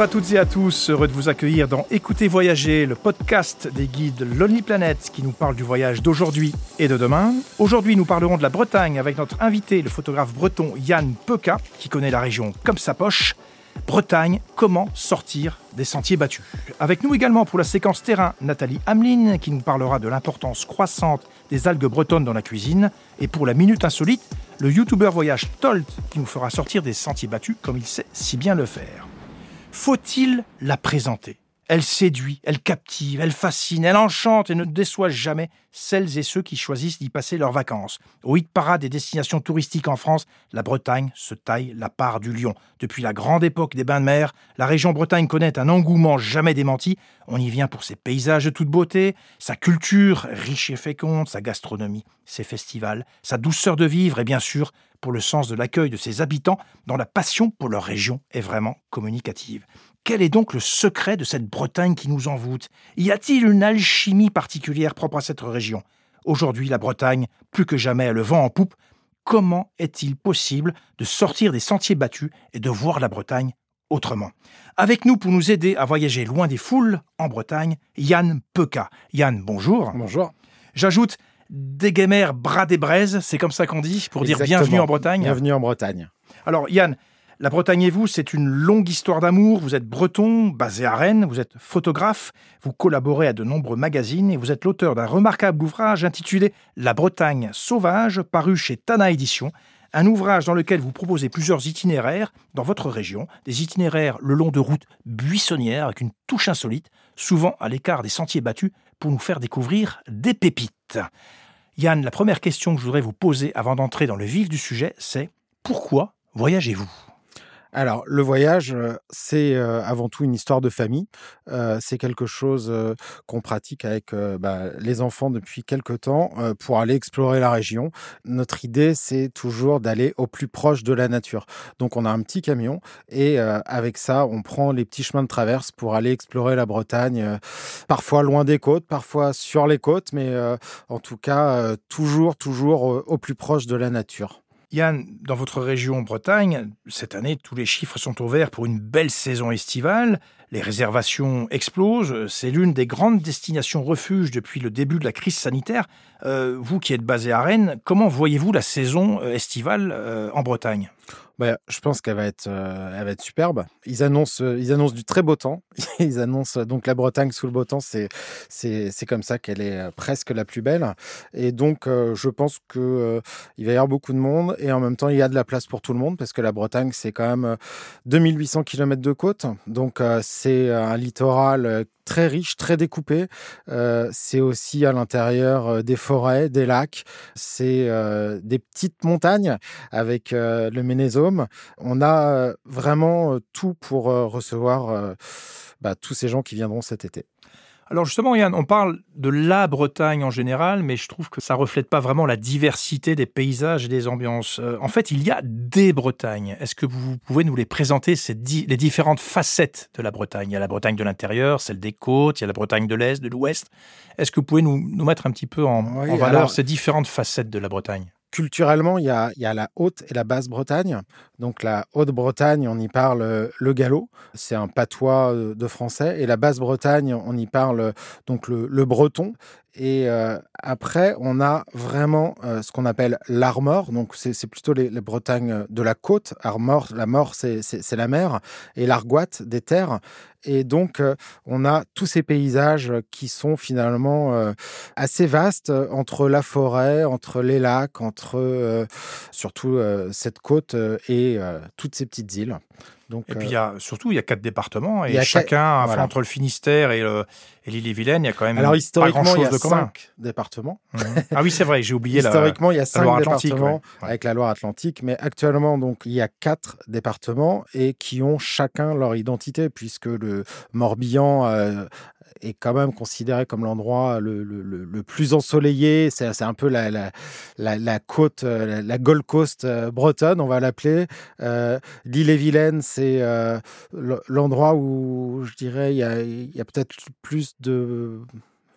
Bonjour à toutes et à tous, heureux de vous accueillir dans Écoutez Voyager, le podcast des guides Lonely Planet qui nous parle du voyage d'aujourd'hui et de demain. Aujourd'hui, nous parlerons de la Bretagne avec notre invité, le photographe breton Yann Peuka, qui connaît la région comme sa poche. Bretagne, comment sortir des sentiers battus? Avec nous également pour la séquence terrain, Nathalie Hamelin, qui nous parlera de l'importance croissante des algues bretonnes dans la cuisine. Et pour la minute insolite, le youtubeur voyage Tolt, qui nous fera sortir des sentiers battus comme il sait si bien le faire. Faut-il la présenter? Elle séduit, elle captive, elle fascine, elle enchante et ne déçoit jamais celles et ceux qui choisissent d'y passer leurs vacances. Au hit parade des destinations touristiques en France, la Bretagne se taille la part du lion. Depuis la grande époque des bains de mer, la région Bretagne connaît un engouement jamais démenti. On y vient pour ses paysages de toute beauté, sa culture riche et féconde, sa gastronomie, ses festivals, sa douceur de vivre et bien sûr pour le sens de l'accueil de ses habitants dont la passion pour leur région est vraiment communicative. Quel est donc le secret de cette Bretagne qui nous envoûte? Y a-t-il une alchimie particulière propre à cette région? Aujourd'hui, la Bretagne, plus que jamais, a le vent en poupe. Comment est-il possible de sortir des sentiers battus et de voir la Bretagne autrement? Avec nous pour nous aider à voyager loin des foules en Bretagne, Yann Peuka. Yann, bonjour. Bonjour. J'ajoute Déguémer bras des braises, c'est comme ça qu'on dit, pour dire bienvenue en Bretagne. Bienvenue en Bretagne. Alors Yann, la Bretagne et vous, c'est une longue histoire d'amour. Vous êtes breton, basé à Rennes, vous êtes photographe, vous collaborez à de nombreux magazines et vous êtes l'auteur d'un remarquable ouvrage intitulé La Bretagne sauvage, paru chez Tana Éditions. Un ouvrage dans lequel vous proposez plusieurs itinéraires dans votre région, des itinéraires le long de routes buissonnières avec une touche insolite, souvent à l'écart des sentiers battus, pour nous faire découvrir des pépites. Yann, la première question que je voudrais vous poser avant d'entrer dans le vif du sujet, c'est pourquoi voyagez-vous? Alors, le voyage, euh, c'est euh, avant tout une histoire de famille. Euh, c'est quelque chose qu'on pratique avec bah, les enfants depuis quelque temps pour aller explorer la région. Notre idée, c'est toujours d'aller au plus proche de la nature. Donc, on a un petit camion et avec ça, on prend les petits chemins de traverse pour aller explorer la Bretagne, parfois loin des côtes, parfois sur les côtes, mais en tout cas, toujours, toujours au plus proche de la nature. Yann, dans votre région Bretagne, cette année, tous les chiffres sont au vert pour une belle saison estivale. Les réservations explosent. C'est l'une des grandes destinations refuge depuis le début de la crise sanitaire. Euh, vous qui êtes basé à Rennes, comment voyez-vous la saison euh, estivale euh, en Bretagne? Bah, je pense qu'elle va être, euh, va être superbe. Ils annoncent, euh, ils annoncent du très beau temps. ils annoncent donc la Bretagne sous le beau temps. C'est, comme ça qu'elle est euh, presque la plus belle. Et donc, je pense que il va y avoir beaucoup de monde et en même temps, il y a de la place pour tout le monde parce que la Bretagne, c'est quand même 2800 km de côte. Donc, c'est un littoral très riche, très découpé. Euh, c'est aussi à l'intérieur euh, des forêts, des lacs. C'est euh, des petites montagnes avec le Ménésome. On a vraiment tout pour recevoir bah, tous ces gens qui viendront cet été. Alors justement, Yann, on parle de la Bretagne en général, mais je trouve que ça reflète pas vraiment la diversité des paysages et des ambiances. Euh, en fait, il y a des Bretagnes. Est-ce que vous pouvez nous les présenter, ces les différentes facettes de la Bretagne? Il y a la Bretagne de l'intérieur, celle des côtes, il y a la Bretagne de l'Est, de l'Ouest. Est-ce que vous pouvez nous, mettre un petit peu en, valeur ces différentes facettes de la Bretagne? Culturellement, il y, a, la haute et la basse Bretagne. Donc la haute Bretagne, on y parle euh, le gallo, c'est un patois euh, de français, et la basse Bretagne, on y parle euh, donc le breton. Et après, on a vraiment ce qu'on appelle l'armor. Donc, c'est plutôt les, Bretagnes de la côte. Armor, la mort, c'est la mer. Et l'argoite, des terres. Et donc, on a tous ces paysages qui sont finalement assez vastes entre la forêt, entre les lacs, entre surtout cette côte et toutes ces petites îles et puis, il y a, surtout, il y a quatre départements et chacun, entre le Finistère et, l'île-et-Vilaine, il y a quand même Alors, historiquement, pas grand-chose il y a de commun. Cinq départements. Mhm. ah oui, c'est vrai, j'ai oublié Historiquement, il y a cinq départements avec la Loire-Atlantique, mais actuellement, donc, il y a quatre départements et qui ont chacun leur identité, puisque le Morbihan euh, est quand même considéré comme l'endroit le, le, plus ensoleillé. C'est un peu la, la, côte, euh, la Gold Coast euh, bretonne, on va l'appeler. Euh, L'île-et-Vilaine, c'est l'endroit où je dirais il y a, y a peut-être plus de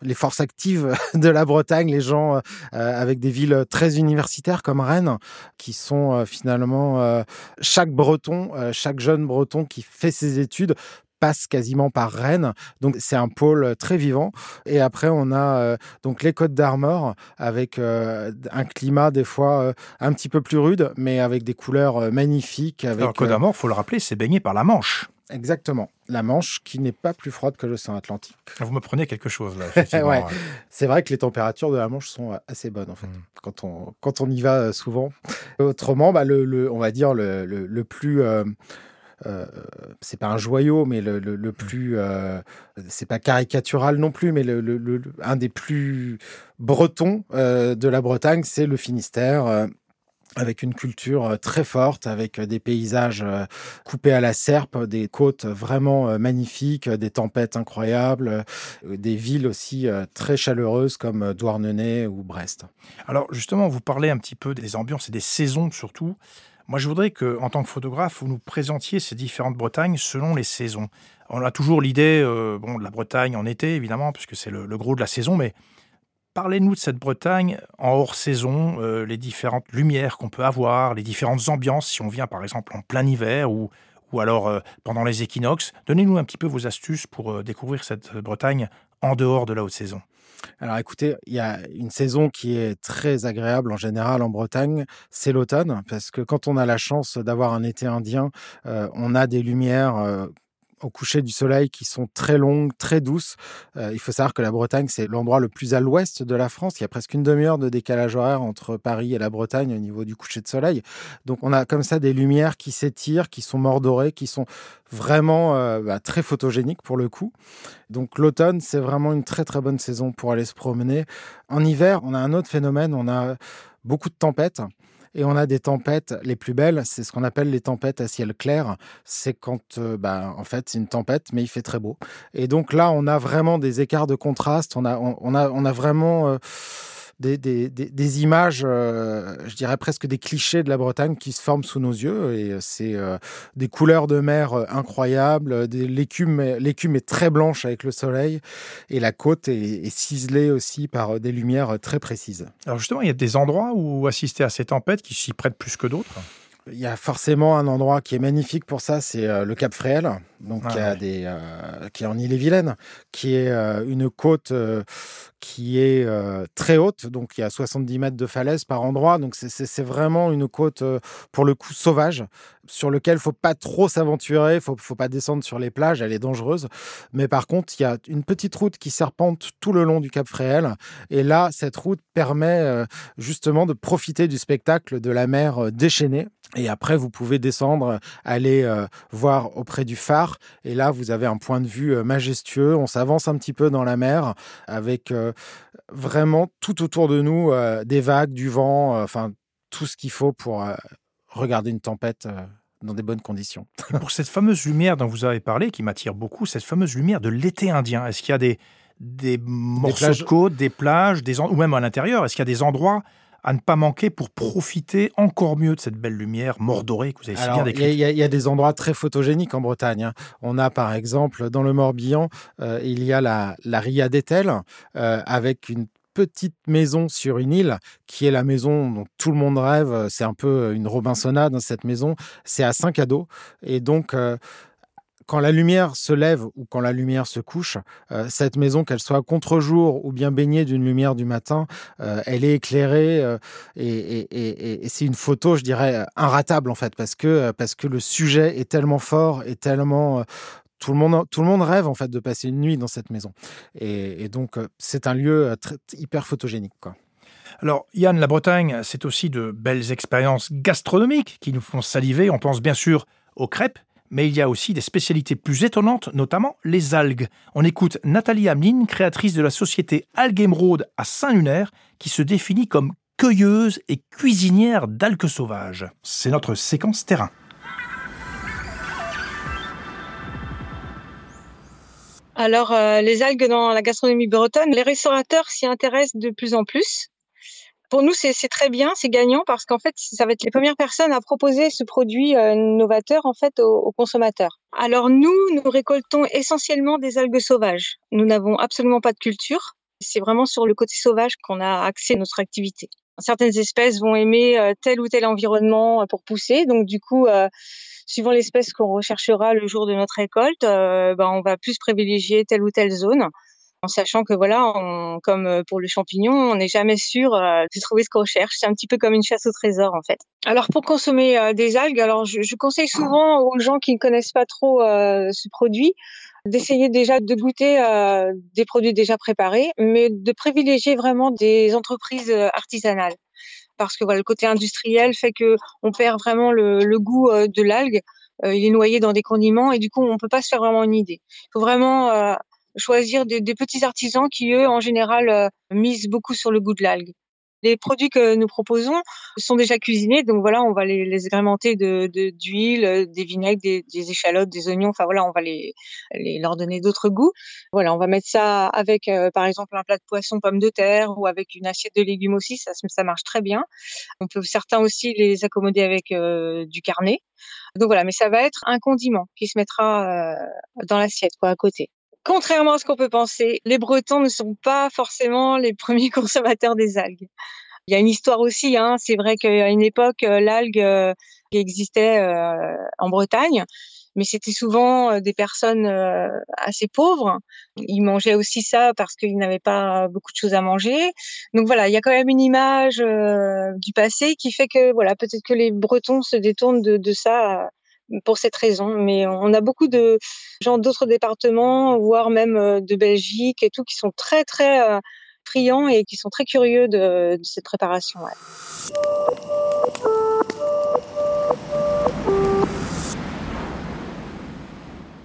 les forces actives de la Bretagne, les gens avec des villes très universitaires comme Rennes, qui sont finalement chaque Breton, chaque jeune Breton qui fait ses études passe quasiment par Rennes. Donc c'est un pôle très vivant. Et après on a euh, donc les Côtes d'Armor avec euh, un climat des fois euh, un petit peu plus rude, mais avec des couleurs magnifiques. Avec, Alors Côtes d'Armor, faut le rappeler, c'est baigné par la Manche. Exactement. La Manche qui n'est pas plus froide que l'océan Atlantique. Vous me prenez quelque chose là. ouais. C'est vrai que les températures de la Manche sont assez bonnes en fait, mm. quand, on, quand on y va souvent. Autrement, bah, le, on va dire le, le plus euh, c'est pas un joyau, mais le, plus, euh, c'est pas caricatural non plus, mais le, un des plus bretons euh, de la Bretagne, c'est le Finistère avec une culture très forte, avec des paysages coupés à la serpe, des côtes vraiment magnifiques, des tempêtes incroyables, des villes aussi très chaleureuses comme Douarnenez ou Brest. Alors justement, vous parlez un petit peu des ambiances et des saisons surtout. Moi, je voudrais que, en tant que photographe, vous nous présentiez ces différentes Bretagnes selon les saisons. On a toujours l'idée euh, de la Bretagne en été, évidemment, puisque c'est le, gros de la saison, mais parlez-nous de cette Bretagne en hors saison, euh, les différentes lumières qu'on peut avoir, les différentes ambiances, si on vient par exemple en plein hiver ou, ou alors euh, pendant les équinoxes. Donnez-nous un petit peu vos astuces pour découvrir cette Bretagne en dehors de la haute saison. Alors écoutez, il y a une saison qui est très agréable en général en Bretagne, c'est l'automne, parce que quand on a la chance d'avoir un été indien, euh, on a des lumières euh, au coucher du soleil qui sont très longues, très douces. Euh, il faut savoir que la Bretagne, c'est l'endroit le plus à l'ouest de la France. Il y a presque une demi-heure de décalage horaire entre Paris et la Bretagne au niveau du coucher de soleil. Donc on a comme ça des lumières qui s'étirent, qui sont mordorées, qui sont vraiment euh, bah, très photogéniques pour le coup. Donc l'automne, c'est vraiment une très très bonne saison pour aller se promener. En hiver, on a un autre phénomène, on a beaucoup de tempêtes. Et on a des tempêtes les plus belles, c'est ce qu'on appelle les tempêtes à ciel clair. C'est quand, euh, bah, en fait, c'est une tempête, mais il fait très beau. Et donc là, on a vraiment des écarts de contraste. On a, on, a, on a vraiment. Euh, des, des, des, images, euh, je dirais presque des clichés de la Bretagne qui se forment sous nos yeux. Et c'est euh, des couleurs de mer euh, incroyables. L'écume est très blanche avec le soleil. Et la côte est, ciselée aussi par des lumières très précises. Alors justement, il y a des endroits où assister à ces tempêtes qui s'y prêtent plus que d'autres? Il y a forcément un endroit qui est magnifique pour ça, c'est le Cap Fréhel, donc ah des, qui est en Ille-et-Vilaine, qui est une côte qui est euh, très haute, donc il y a 70 mètres de falaise par endroit, donc c'est vraiment une côte euh, pour le coup sauvage, sur lequel faut pas trop s'aventurer, faut, faut pas descendre sur les plages, elle est dangereuse, mais par contre il y a une petite route qui serpente tout le long du Cap Fréhel, et là cette route permet euh, justement de profiter du spectacle de la mer déchaînée, et après, vous pouvez descendre, aller voir auprès du phare. Et là, vous avez un point de vue majestueux. On s'avance un petit peu dans la mer avec vraiment tout autour de nous, euh, des vagues, du vent, euh, enfin tout ce qu'il faut pour euh, regarder une tempête dans des bonnes conditions. pour cette fameuse lumière dont vous avez parlé, qui m'attire beaucoup, cette fameuse lumière de l'été indien, est-ce qu'il y a des, des morceaux de côte, des plages, des ou même à l'intérieur, est-ce qu'il y a des endroits à ne pas manquer pour profiter encore mieux de cette belle lumière mordorée que vous avez si bien décrite Il y, a des endroits très photogéniques en Bretagne. Hein. On a par exemple dans le Morbihan, euh, il y a la, la Ria d'Etel euh, avec une petite maison sur une île qui est la maison dont tout le monde rêve. C'est un peu une Robinsonade, dans cette maison. C'est à Saint-Cadeau. Et donc, euh, quand la lumière se lève ou quand la lumière se couche, euh, cette maison, qu'elle soit contre-jour ou bien baignée d'une lumière du matin, euh, elle est éclairée euh, et, c'est une photo, je dirais, inratable en fait, parce que, parce que le sujet est tellement fort et tellement... tout le, monde, tout le monde rêve en fait de passer une nuit dans cette maison. Et, donc, c'est un lieu hyper photogénique. Quoi. Alors, Yann, la Bretagne, c'est aussi de belles expériences gastronomiques qui nous font saliver. On pense bien sûr aux crêpes, mais il y a aussi des spécialités plus étonnantes, notamment les algues. On écoute Nathalie Hamelin, créatrice de la société Algemrode à Saint-Lunaire, qui se définit comme cueilleuse et cuisinière d'algues sauvages. C'est notre séquence terrain. Alors, euh, les algues dans la gastronomie bretonne, les restaurateurs s'y intéressent de plus en plus pour nous, c'est très bien, c'est gagnant parce qu'en fait, ça va être les premières personnes à proposer ce produit euh, novateur en fait aux, consommateurs. Alors nous, nous récoltons essentiellement des algues sauvages. Nous n'avons absolument pas de culture. C'est vraiment sur le côté sauvage qu'on a axé notre activité. Certaines espèces vont aimer euh, tel ou tel environnement euh, pour pousser, donc du coup, suivant l'espèce qu'on recherchera le jour de notre récolte, ben, on va plus privilégier telle ou telle zone en sachant que voilà, comme pour le champignon, on n'est jamais sûr de trouver ce qu'on recherche. C'est un petit peu comme une chasse au trésor en fait. Alors pour consommer des algues, alors je, conseille souvent aux gens qui ne connaissent pas trop ce produit d'essayer déjà de goûter euh, des produits déjà préparés, mais de privilégier vraiment des entreprises euh, artisanales. Parce que voilà, le côté industriel fait que on perd vraiment le, le goût euh, de l'algue. il est noyé dans des condiments et du coup, on peut pas se faire vraiment une idée. Il faut vraiment choisir des, des, petits artisans qui, eux, en général, misent beaucoup sur le goût de l'algue. Les produits que nous proposons sont déjà cuisinés, donc voilà, on va les, les agrémenter d'huile, euh, des vinaigres, des, des, échalotes, des oignons. Enfin voilà, on va les, les leur donner d'autres goûts. Voilà, on va mettre ça avec, euh, par exemple, un plat de poisson, pommes de terre, ou avec une assiette de légumes aussi. Ça, ça marche très bien. On peut certains aussi les accommoder avec euh, du carnet. Donc voilà, mais ça va être un condiment qui se mettra dans l'assiette, quoi, à côté. Contrairement à ce qu'on peut penser, les Bretons ne sont pas forcément les premiers consommateurs des algues. Il y a une histoire aussi. Hein. C'est vrai qu'à une époque, euh, l'algue euh, existait euh, en Bretagne, mais c'était souvent des personnes assez pauvres. Ils mangeaient aussi ça parce qu'ils n'avaient pas beaucoup de choses à manger. Donc voilà, il y a quand même une image du passé qui fait que voilà, peut-être que les Bretons se détournent de, de ça pour cette raison. Mais on a beaucoup de gens d'autres départements, voire même euh, de Belgique et tout, qui sont très très euh, friands et qui sont très curieux de, cette préparation.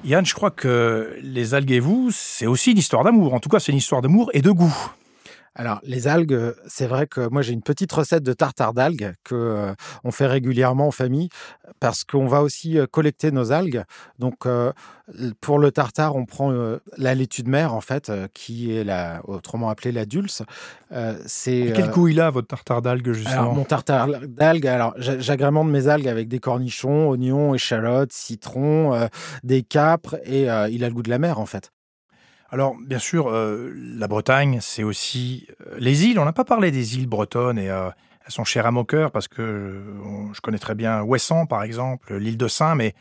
Yann, je crois que les algues et vous, c'est aussi une histoire d'amour. En tout cas, c'est une histoire d'amour et de goût. Alors, les algues, c'est vrai que moi j'ai une petite recette de tartare d'algues que euh, on fait régulièrement en famille parce qu'on va aussi euh, collecter nos algues. Donc, euh, pour le tartare, on prend la laitue de mer en fait, qui est la, autrement appelée la dulce. c'est quel goût il a votre tartare d'algues justement? alors, Mon tartare d'algues, alors j'agrémente mes algues avec des cornichons, oignons, échalotes, citron, des capres et il a le goût de la mer en fait. Alors, bien sûr, euh, la Bretagne, c'est aussi euh, les îles. On n'a pas parlé des îles bretonnes et euh, elles sont chères à mon cœur parce que je connais très bien Ouessant, par exemple, l'île de Saint, mais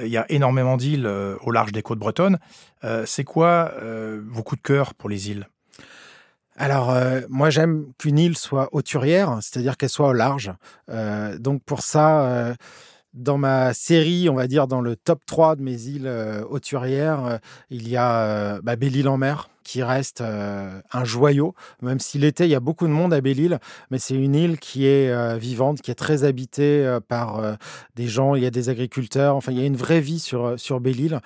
il y a énormément d'îles au large des côtes bretonnes. c'est quoi vos coups de cœur pour les îles? Alors, moi, j'aime qu'une île soit hauturière, c'est-à-dire qu'elle soit au large. donc, pour ça, dans ma série, on va dire dans le top 3 de mes îles euh, hauturières, euh, il y a euh, bah, Belle-Île en mer qui reste un joyau, même si l'été il y a beaucoup de monde à Belle-Île, mais c'est une île qui est vivante, qui est très habitée par des gens, il y a des agriculteurs, enfin il y a une vraie vie sur, sur Belle-Île.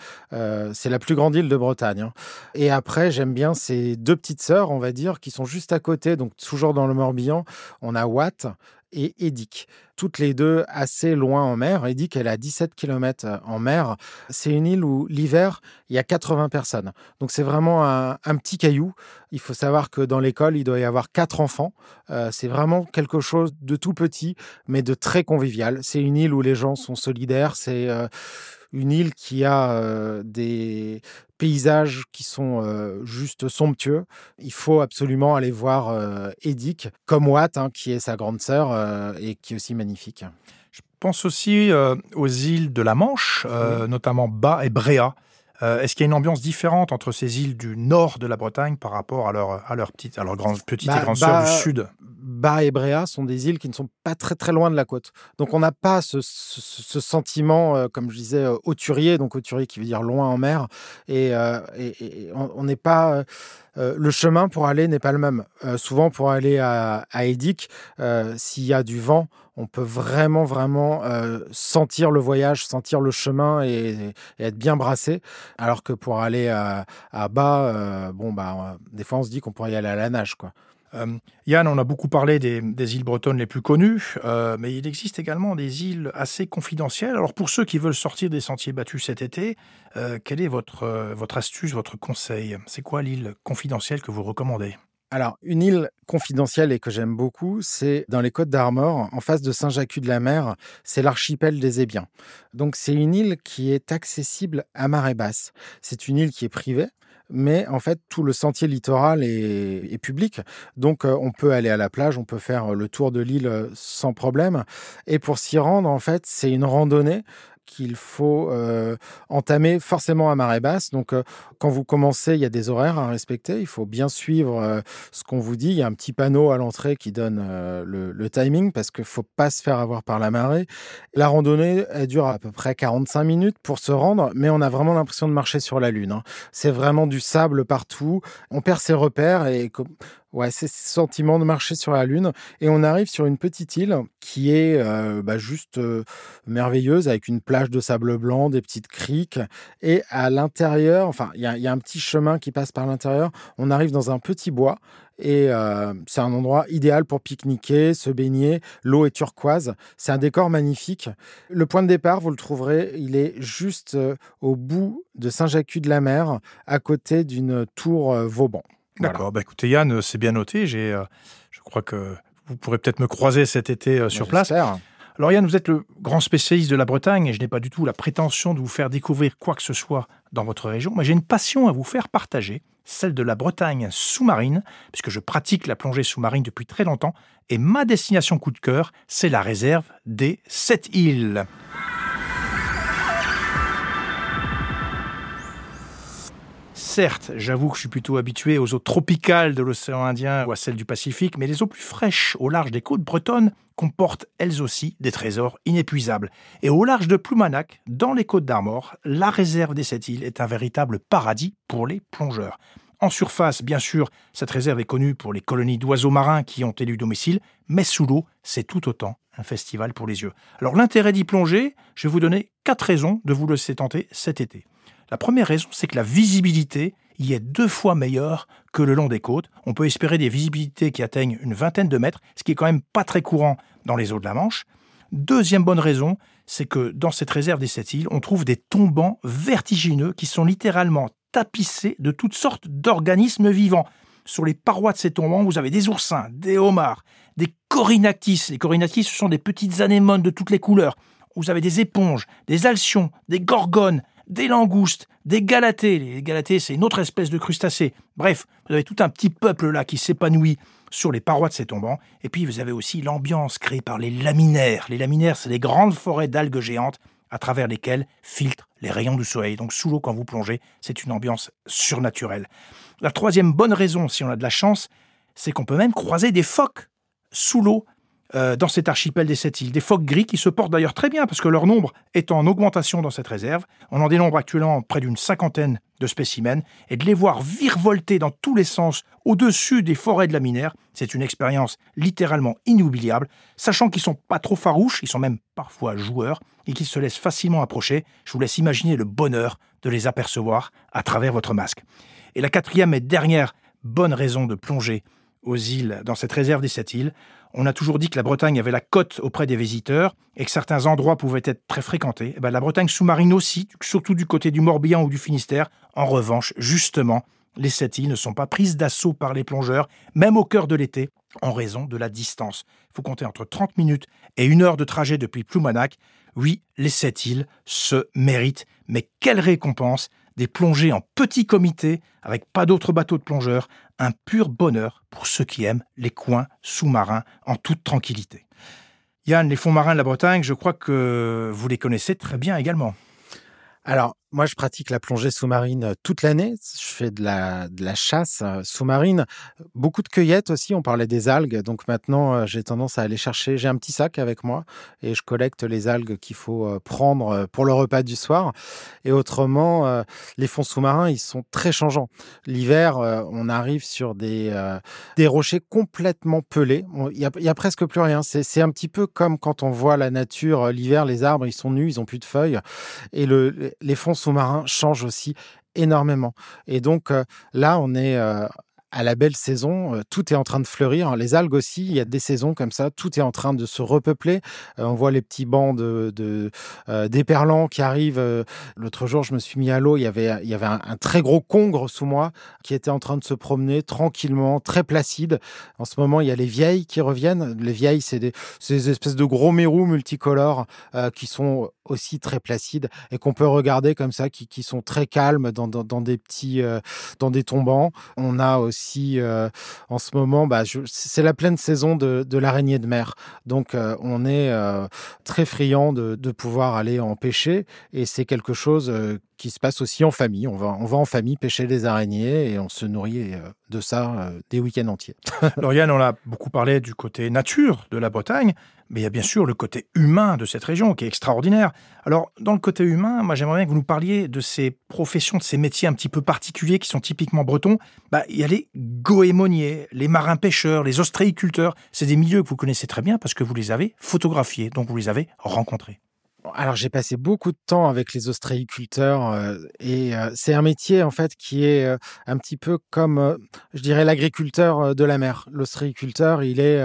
c'est la plus grande île de Bretagne. Hein. Et après, j'aime bien ces deux petites sœurs, on va dire, qui sont juste à côté, donc toujours dans le Morbihan. On a Watt et Edic. Toutes les deux assez loin en mer. Edic, elle à 17 km en mer. C'est une île où l'hiver, il y a 80 personnes. Donc c'est vraiment un, petit caillou. Il faut savoir que dans l'école, il doit y avoir quatre enfants. Euh, c'est vraiment quelque chose de tout petit, mais de très convivial. C'est une île où les gens sont solidaires. C'est euh, une île qui a des paysages qui sont juste somptueux. Il faut absolument aller voir euh, comme Watt, hein, qui est sa grande sœur et qui est aussi magnifique. Je pense aussi aux îles de la Manche, notamment Bas et Bréa. Est-ce qu'il y a une ambiance différente entre ces îles du nord de la Bretagne par rapport à leur, à leur petite, à leur grande, petite et bah, grande sœur du sud? Bas et Bréa sont des îles qui ne sont pas très très loin de la côte. Donc on n'a pas ce, sentiment, euh, comme je disais, euh, auturier, donc auturier qui veut dire loin en mer, et, euh, on n'est pas... le chemin pour aller n'est pas le même. souvent, pour aller à, à Edic, s'il y a du vent, on peut vraiment, vraiment sentir le voyage, sentir le chemin et, être bien brassé. Alors que pour aller à, à bas, bon, bah, des fois, on se dit qu'on pourrait y aller à la nage, quoi. Euh, Yann, on a beaucoup parlé des, îles bretonnes les plus connues, euh, mais il existe également des îles assez confidentielles. Alors pour ceux qui veulent sortir des sentiers battus cet été, euh, quelle est votre, votre astuce, votre conseil? C'est quoi l'île confidentielle que vous recommandez? Alors, une île confidentielle et que j'aime beaucoup, c'est dans les Côtes d'Armor, en face de Saint-Jacques-de-la-Mer, c'est l'archipel des Ébiens. Donc, c'est une île qui est accessible à marée basse. C'est une île qui est privée, mais en fait, tout le sentier littoral est, public. Donc, on peut aller à la plage, on peut faire le tour de l'île sans problème. Et pour s'y rendre, en fait, c'est une randonnée qu'il faut euh, entamer forcément à marée basse. Donc, euh, quand vous commencez, il y a des horaires à respecter. Il faut bien suivre euh, ce qu'on vous dit. Il y a un petit panneau à l'entrée qui donne le, timing parce qu'il ne faut pas se faire avoir par la marée. La randonnée, elle dure à peu près 45 minutes pour se rendre, mais on a vraiment l'impression de marcher sur la Lune. Hein. C'est vraiment du sable partout. On perd ses repères et Ouais, c'est ce sentiment de marcher sur la Lune. Et on arrive sur une petite île qui est bah, juste merveilleuse avec une plage de sable blanc, des petites criques. Et à l'intérieur, enfin, il y, a un petit chemin qui passe par l'intérieur. On arrive dans un petit bois. Et c'est un endroit idéal pour pique-niquer, se baigner. L'eau est turquoise. C'est un décor magnifique. Le point de départ, vous le trouverez, il est juste au bout de Saint-Jacques-de-la-Mer, à côté d'une tour Vauban. D'accord. Bah, écoutez, Yann, euh, c'est bien noté. J'ai, euh, je crois que vous pourrez peut-être me croiser cet été euh, sur place. Alors Yann, vous êtes le grand spécialiste de la Bretagne et je n'ai pas du tout la prétention de vous faire découvrir quoi que ce soit dans votre région, mais j'ai une passion à vous faire partager, celle de la Bretagne sous-marine, puisque je pratique la plongée sous-marine depuis très longtemps, et ma destination coup de cœur, c'est la réserve des Sept Îles. Certes, j'avoue que je suis plutôt habitué aux eaux tropicales de l'océan Indien ou à celles du Pacifique, mais les eaux plus fraîches au large des côtes bretonnes comportent elles aussi des trésors inépuisables. Et au large de Ploumanac, dans les côtes d'Armor, la réserve des sept îles est un véritable paradis pour les plongeurs. En surface, bien sûr, cette réserve est connue pour les colonies d'oiseaux marins qui ont élu domicile, mais sous l'eau, c'est tout autant un festival pour les yeux. Alors l'intérêt d'y plonger, je vais vous donner quatre raisons de vous laisser tenter cet été. La première raison, c'est que la visibilité y est deux fois meilleure que le long des côtes. On peut espérer des visibilités qui atteignent une vingtaine de mètres, ce qui est quand même pas très courant dans les eaux de la Manche. Deuxième bonne raison, c'est que dans cette réserve des sept îles, on trouve des tombants vertigineux qui sont littéralement tapissés de toutes sortes d'organismes vivants. Sur les parois de ces tombants, vous avez des oursins, des homards, des corinactis. Les corinactis, ce sont des petites anémones de toutes les couleurs. Vous avez des éponges, des alcions, des gorgones, des langoustes, des galatées. Les galatées, c'est une autre espèce de crustacés. Bref, vous avez tout un petit peuple là qui s'épanouit sur les parois de ces tombants. Et puis, vous avez aussi l'ambiance créée par les laminaires. Les laminaires, c'est les grandes forêts d'algues géantes à travers lesquelles filtrent les rayons du soleil. Donc, sous l'eau, quand vous plongez, c'est une ambiance surnaturelle. La troisième bonne raison, si on a de la chance, c'est qu'on peut même croiser des phoques sous l'eau euh, dans cet archipel des sept îles. Des phoques gris qui se portent d'ailleurs très bien parce que leur nombre est en augmentation dans cette réserve. On en dénombre actuellement près d'une cinquantaine de spécimens et de les voir virevolter dans tous les sens au-dessus des forêts de la Minère, c'est une expérience littéralement inoubliable, sachant qu'ils sont pas trop farouches, ils sont même parfois joueurs et qu'ils se laissent facilement approcher. Je vous laisse imaginer le bonheur de les apercevoir à travers votre masque. Et la quatrième et dernière bonne raison de plonger aux îles, dans cette réserve des sept îles, on a toujours dit que la Bretagne avait la cote auprès des visiteurs et que certains endroits pouvaient être très fréquentés. Eh ben, la Bretagne sous-marine aussi, surtout du côté du Morbihan ou du Finistère. En revanche, justement, les sept îles ne sont pas prises d'assaut par les plongeurs, même au cœur de l'été, en raison de la distance. Il faut compter entre 30 minutes et une heure de trajet depuis Ploumanac. Oui, les sept îles se méritent, mais quelle récompense des plongées en petit comité avec pas d'autres bateaux de plongeurs, un pur bonheur pour ceux qui aiment les coins sous-marins en toute tranquillité. Yann, les fonds marins de la Bretagne, je crois que vous les connaissez très bien également. Alors, moi, je pratique la plongée sous-marine toute l'année. Je fais de la, chasse sous-marine. Beaucoup de cueillettes aussi. On parlait des algues. Donc maintenant, j'ai tendance à aller chercher. J'ai un petit sac avec moi et je collecte les algues qu'il faut prendre pour le repas du soir. Et autrement, les fonds sous-marins, ils sont très changeants. L'hiver, on arrive sur des, des rochers complètement pelés. Il n'y a, y a presque plus rien. C'est un petit peu comme quand on voit la nature l'hiver, les arbres, ils sont nus, ils ont plus de feuilles. Et le, les fonds sous-marin change aussi énormément. Et donc euh, là, on est euh, à la belle saison. Tout est en train de fleurir. Les algues aussi, il y a des saisons comme ça. Tout est en train de se repeupler. On voit les petits bancs de, de d'éperlans qui arrivent. L'autre jour, je me suis mis à l'eau. Il y avait, il y avait un, très gros congre sous moi qui était en train de se promener tranquillement, très placide. En ce moment, il y a les vieilles qui reviennent. Les vieilles, c'est des, espèces de gros mérous multicolores qui sont aussi très placides et qu'on peut regarder comme ça, qui, qui sont très calmes dans, dans, des petits, euh, dans des tombants. On a aussi euh, en ce moment, bah, c'est la pleine saison de, l'araignée de mer, donc euh, on est très friand de, de, pouvoir aller en pêcher et c'est quelque chose qui se passe aussi en famille. On va, on va en famille pêcher des araignées et on se nourrit de ça des week-ends entiers. Lauriane, on a beaucoup parlé du côté nature de la Bretagne, mais il y a bien sûr le côté humain de cette région qui est extraordinaire. Alors, dans le côté humain, moi j'aimerais bien que vous nous parliez de ces professions, de ces métiers un petit peu particuliers qui sont typiquement bretons. Bah, il y a les goémoniers, les marins-pêcheurs, les ostréiculteurs. C'est des milieux que vous connaissez très bien parce que vous les avez photographiés, donc vous les avez rencontrés. Alors j'ai passé beaucoup de temps avec les ostréiculteurs euh, et euh, c'est un métier en fait qui est euh, un petit peu comme je dirais l'agriculteur de la mer. L'ostréiculteur, il est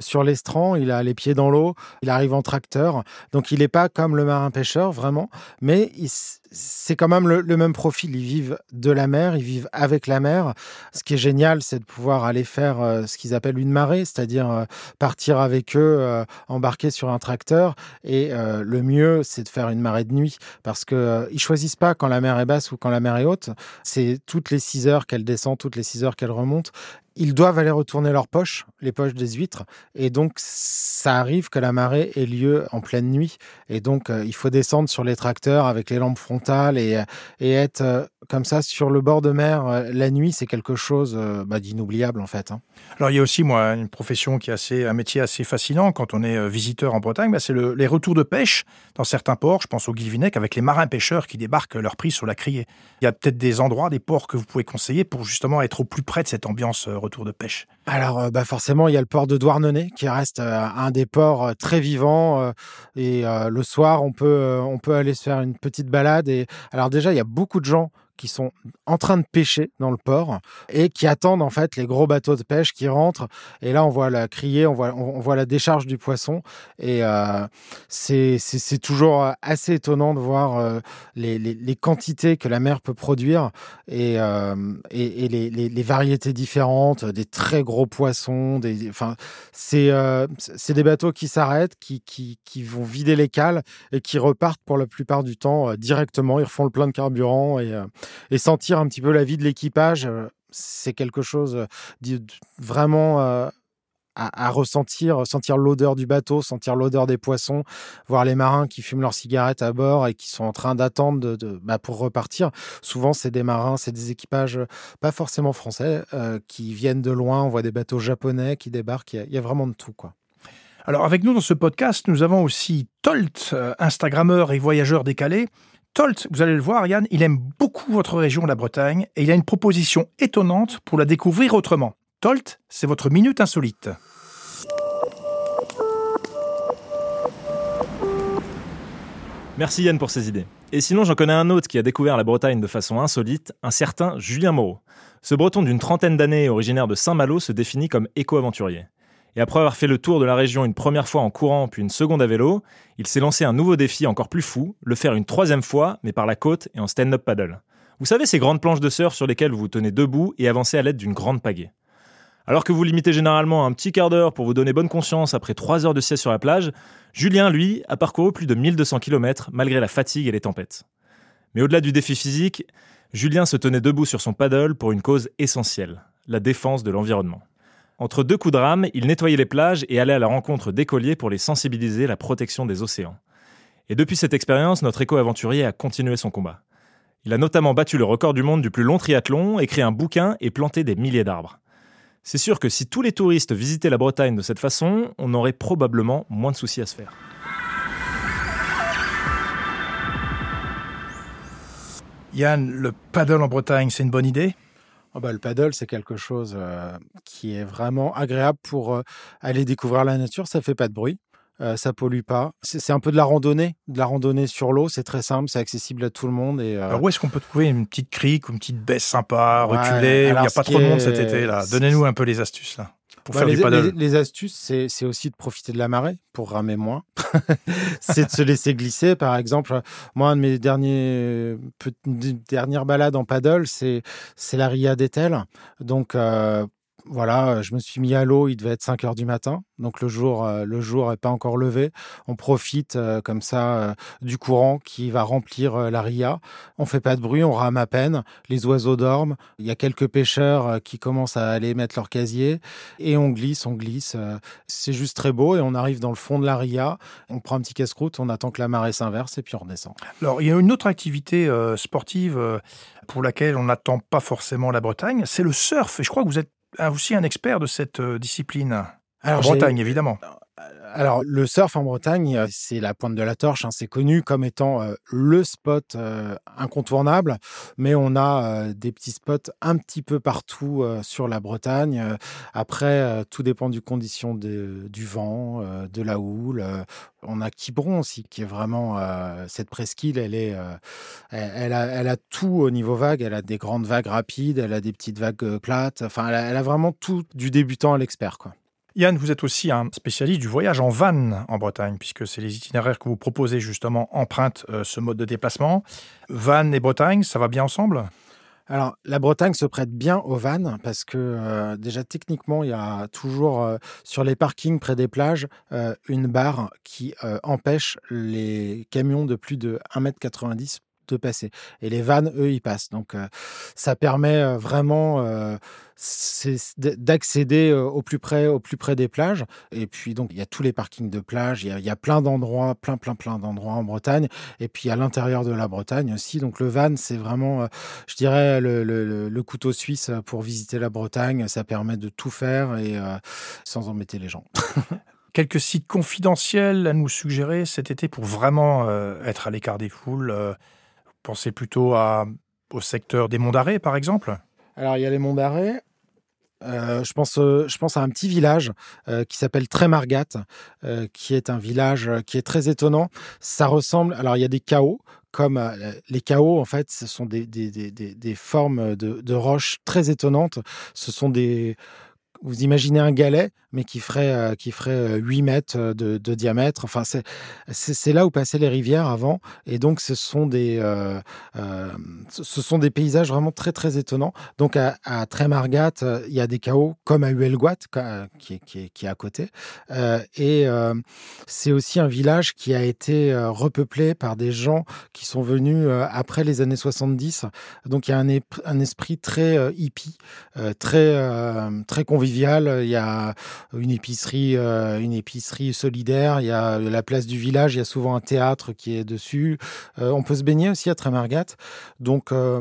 sur l'estran, il a les pieds dans l'eau, il arrive en tracteur, donc il n'est pas comme le marin pêcheur vraiment, mais il, c'est quand même le, même profil. Ils vivent de la mer, ils vivent avec la mer. Ce qui est génial, c'est de pouvoir aller faire euh, ce qu'ils appellent une marée, c'est-à-dire euh, partir avec eux, euh, embarquer sur un tracteur. Et le mieux, c'est de faire une marée de nuit parce que ils choisissent pas quand la mer est basse ou quand la mer est haute. C'est toutes les 6 heures qu'elle descend, toutes les 6 heures qu'elle remonte ils doivent aller retourner leurs poches, les poches des huîtres, et donc ça arrive que la marée ait lieu en pleine nuit, et donc il faut descendre sur les tracteurs avec les lampes frontales et, et être comme ça sur le bord de mer la nuit, c'est quelque chose bah, d'inoubliable en fait. Hein. Alors il y a aussi moi une profession qui est assez, un métier assez fascinant quand on est visiteur en Bretagne, bah, c'est le, les retours de pêche dans certains ports. Je pense au Guilvinec avec les marins pêcheurs qui débarquent leur prise sur la criée. Il y a peut-être des endroits, des ports que vous pouvez conseiller pour justement être au plus près de cette ambiance retour de pêche Alors, euh, bah forcément, il y a le port de Douarnenez qui reste euh, un des ports euh, très vivants. et le soir, on peut, on peut aller se faire une petite balade. Et alors déjà, il y a beaucoup de gens qui sont en train de pêcher dans le port et qui attendent en fait les gros bateaux de pêche qui rentrent. Et là, on voit la criée, on voit, on voit la décharge du poisson. Et euh, c'est toujours assez étonnant de voir euh, les, les, quantités que la mer peut produire et, euh, et, les, les, variétés différentes, des très gros poissons. Des, enfin, c'est euh, des bateaux qui s'arrêtent, qui, qui, qui vont vider les cales et qui repartent pour la plupart du temps directement. Ils refont le plein de carburant et sentir un petit peu la vie de l'équipage, euh, c'est quelque chose euh, vraiment euh, à, ressentir, sentir l'odeur du bateau, sentir l'odeur des poissons, voir les marins qui fument leurs cigarettes à bord et qui sont en train d'attendre bah, pour repartir. Souvent, c'est des marins, c'est des équipages pas forcément français qui viennent de loin. On voit des bateaux japonais qui débarquent. Il y a, vraiment de tout. Alors avec nous dans ce podcast, nous avons aussi Tolt, Instagrammeur et voyageur décalé. Tolt, vous allez le voir, Yann, il aime beaucoup votre région, la Bretagne, et il a une proposition étonnante pour la découvrir autrement. Tolt, c'est votre minute insolite. Merci Yann pour ces idées. Et sinon, j'en connais un autre qui a découvert la Bretagne de façon insolite, un certain Julien Moreau. Ce breton d'une trentaine d'années, originaire de Saint-Malo, se définit comme éco-aventurier. Et après avoir fait le tour de la région une première fois en courant puis une seconde à vélo, il s'est lancé un nouveau défi encore plus fou, le faire une troisième fois, mais par la côte et en stand-up paddle. Vous savez ces grandes planches de surf sur lesquelles vous vous tenez debout et avancez à l'aide d'une grande pagaie. Alors que vous limitez généralement un petit quart d'heure pour vous donner bonne conscience après trois heures de sieste sur la plage, Julien, lui, a parcouru plus de 1200 km malgré la fatigue et les tempêtes. Mais au-delà du défi physique, Julien se tenait debout sur son paddle pour une cause essentielle, la défense de l'environnement. Entre deux coups de rame, il nettoyait les plages et allait à la rencontre d'écoliers pour les sensibiliser à la protection des océans. Et depuis cette expérience, notre éco-aventurier a continué son combat. Il a notamment battu le record du monde du plus long triathlon, écrit un bouquin et planté des milliers d'arbres. C'est sûr que si tous les touristes visitaient la Bretagne de cette façon, on aurait probablement moins de soucis à se faire. Yann, le paddle en Bretagne, c'est une bonne idée? Oh bah, le paddle, c'est quelque chose qui est vraiment agréable pour aller découvrir la nature. Ça fait pas de bruit. euh, ça pollue pas. C'est un peu de la randonnée, de la randonnée sur l'eau. C'est très simple, c'est accessible à tout le monde. Et, Alors où est-ce qu'on peut trouver une petite crique ou une petite baisse sympa, reculée, où il n'y a pas trop de monde cet été là? Donnez-nous un peu les astuces là. Pour bah, faire les, du paddle. les, les astuces, c'est aussi de profiter de la marée pour ramer moins. c'est de se laisser glisser. Par exemple, moi, un de mes derniers, dernières balades en paddle, c'est la Ria d'Etel. Donc, euh, voilà, je me suis mis à l'eau, il devait être 5 heures du matin, donc le jour euh, le jour n'est pas encore levé. On profite euh, comme ça euh, du courant qui va remplir euh, la ria. On fait pas de bruit, on rame à peine, les oiseaux dorment, il y a quelques pêcheurs euh, qui commencent à aller mettre leur casier et on glisse, on glisse. euh, C'est juste très beau et on arrive dans le fond de la ria, on prend un petit casse-croûte, on attend que la marée s'inverse et puis on redescend. Alors, il y a une autre activité euh, sportive euh, pour laquelle on n'attend pas forcément la Bretagne, c'est le surf. Et je crois que vous êtes aussi un expert de cette euh, discipline. Alors, en Bretagne, évidemment. Alors, le surf en Bretagne, euh, c'est la pointe de la torche. hein, c'est connu comme étant euh, le spot euh, incontournable, mais on a des petits spots un petit peu partout sur la Bretagne. Après, tout dépend du condition du vent, de la houle. On a Quiberon aussi, qui est vraiment cette presqu'île. Elle a, tout au niveau vague. Elle a des grandes vagues rapides, elle a des petites vagues plates. Enfin, elle a, elle a vraiment tout du débutant à l'expert, quoi. Yann, vous êtes aussi un spécialiste du voyage en van en Bretagne, puisque c'est les itinéraires que vous proposez justement empruntent euh, ce mode de déplacement. Van et Bretagne, ça va bien ensemble? Alors, la Bretagne se prête bien au van parce que euh, déjà techniquement, il y a toujours euh, sur les parkings près des plages une barre qui empêche les camions de plus de 1m90 de passer. Et les vannes, eux, ils passent. Donc, ça permet vraiment d'accéder au plus près, au plus près des plages. Et puis, donc, il y a tous les parkings de plage. Il y a, plein d'endroits, plein, plein, plein d'endroits en Bretagne. Et puis, à l'intérieur de la Bretagne aussi. Donc, le van, c'est vraiment, je dirais, le, couteau suisse pour visiter la Bretagne. Ça permet de tout faire et sans embêter les gens. Quelques sites confidentiels à nous suggérer cet été pour vraiment être à l'écart des foules. Pensez plutôt au secteur des Monts d'Arrée, par exemple? Alors, il y a les Monts d'Arrée. Euh, je, pense, euh, je pense à un petit village euh, qui s'appelle Trémargat, qui est un village qui est très étonnant. Ça ressemble. Alors, il y a des chaos, comme les chaos, en fait, ce sont des, des, des, des formes de, de roches très étonnantes. Ce sont des. Vous imaginez un galet, mais qui ferait, euh, qui ferait euh, 8 mètres de, de diamètre. Enfin, c'est c'est là où passaient les rivières avant. Et donc, ce sont des, euh, euh, ce sont des paysages vraiment très, très étonnants. Donc, à, à euh, il y a des chaos comme à Huelgoat, ca- qui qui qui est à côté. Euh, et euh, c'est aussi un village qui a été euh, repeuplé par des gens qui sont venus euh, après les années 70. Donc, il y a un, un esprit très euh, hippie, euh, très, euh, très convivial. Il y a une épicerie, euh, une épicerie solidaire. Il y a la place du village. Il y a souvent un théâtre qui est dessus. Euh, on peut se baigner aussi à Trémargat. Donc, euh,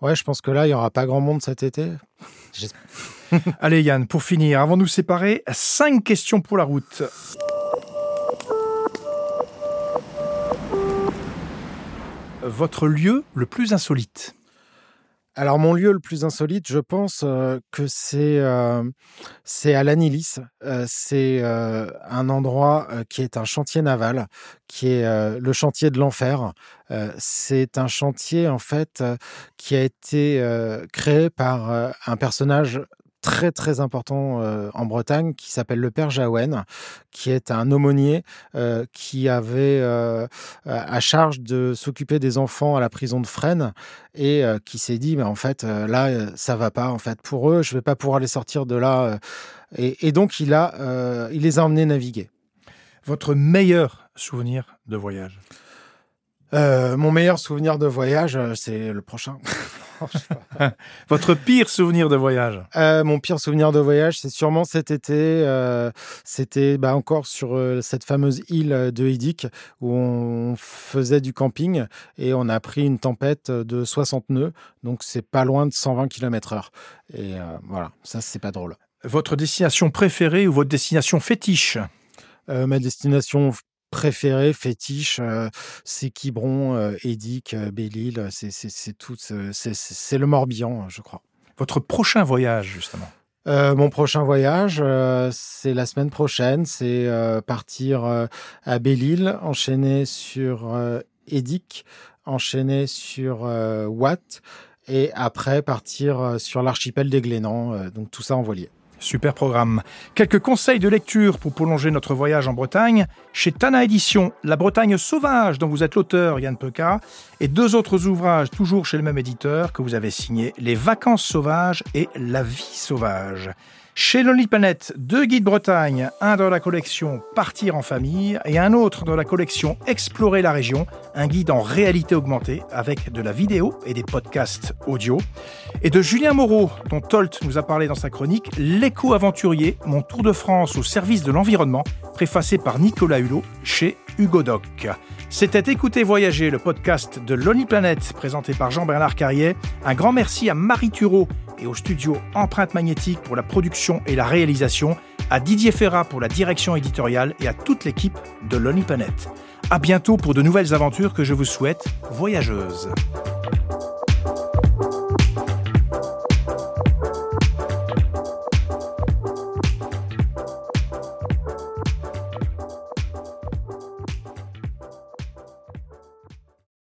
ouais, je pense que là, il y aura pas grand monde cet été. Allez Yann, pour finir, avant de nous séparer, cinq questions pour la route. Votre lieu le plus insolite? Alors, mon lieu le plus insolite, je pense euh, que c'est euh, c'est à l'Anilis. Euh, c'est un endroit qui est un chantier naval, qui est le chantier de l'enfer. C'est un chantier, en fait, qui a été créé par un personnage très très important euh, en Bretagne qui s'appelle le père Jaouen, qui est un aumônier euh, qui avait euh, à charge de s'occuper des enfants à la prison de Fresnes et qui s'est dit mais en fait là ça va pas en fait pour eux je vais pas pouvoir les sortir de là et, et donc il a il les a emmenés naviguer Votre meilleur souvenir de voyage? Mon meilleur souvenir de voyage c'est le prochain. Votre pire souvenir de voyage? Euh, mon pire souvenir de voyage, c'est sûrement cet été. euh, C'était bah, encore sur euh, cette fameuse île de Hédic où on faisait du camping et on a pris une tempête de 60 nœuds. Donc, c'est pas loin de 120 km/h. Et voilà, ça, c'est pas drôle. Votre destination préférée ou votre destination fétiche? Euh, ma destination f- préférée, fétiche, euh, c'est Quiberon, euh, Hédic, euh, Belle-Île. C'est tout. C'est le Morbihan, je crois. Votre prochain voyage, justement Euh, mon prochain voyage, euh, c'est la semaine prochaine. C'est euh, partir à Belle-Île, enchaîner sur Edic, enchaîner sur Watt, et après partir sur l'archipel des Glénans. donc tout ça en voilier. Super programme. Quelques conseils de lecture pour prolonger notre voyage en Bretagne. Chez Tana Édition, La Bretagne sauvage, dont vous êtes l'auteur, Yann Peca, et deux autres ouvrages, toujours chez le même éditeur, que vous avez signés Les vacances sauvages et La vie sauvage. Chez Lonely Planet, deux guides Bretagne, un dans la collection Partir en famille et un autre dans la collection Explorer la région, un guide en réalité augmentée avec de la vidéo et des podcasts audio. Et de Julien Moreau, dont Tolt nous a parlé dans sa chronique L'éco-aventurier, mon tour de France au service de l'environnement, préfacé par Nicolas Hulot chez Hugo Doc. C'était Écouter Voyager, le podcast de Lonely Planet, présenté par Jean-Bernard Carrier. Un grand merci à Marie Thureau et au studio Empreinte Magnétique pour la production et la réalisation, à Didier Ferrat pour la direction éditoriale et à toute l'équipe de Lonely Planet. À bientôt pour de nouvelles aventures que je vous souhaite voyageuses.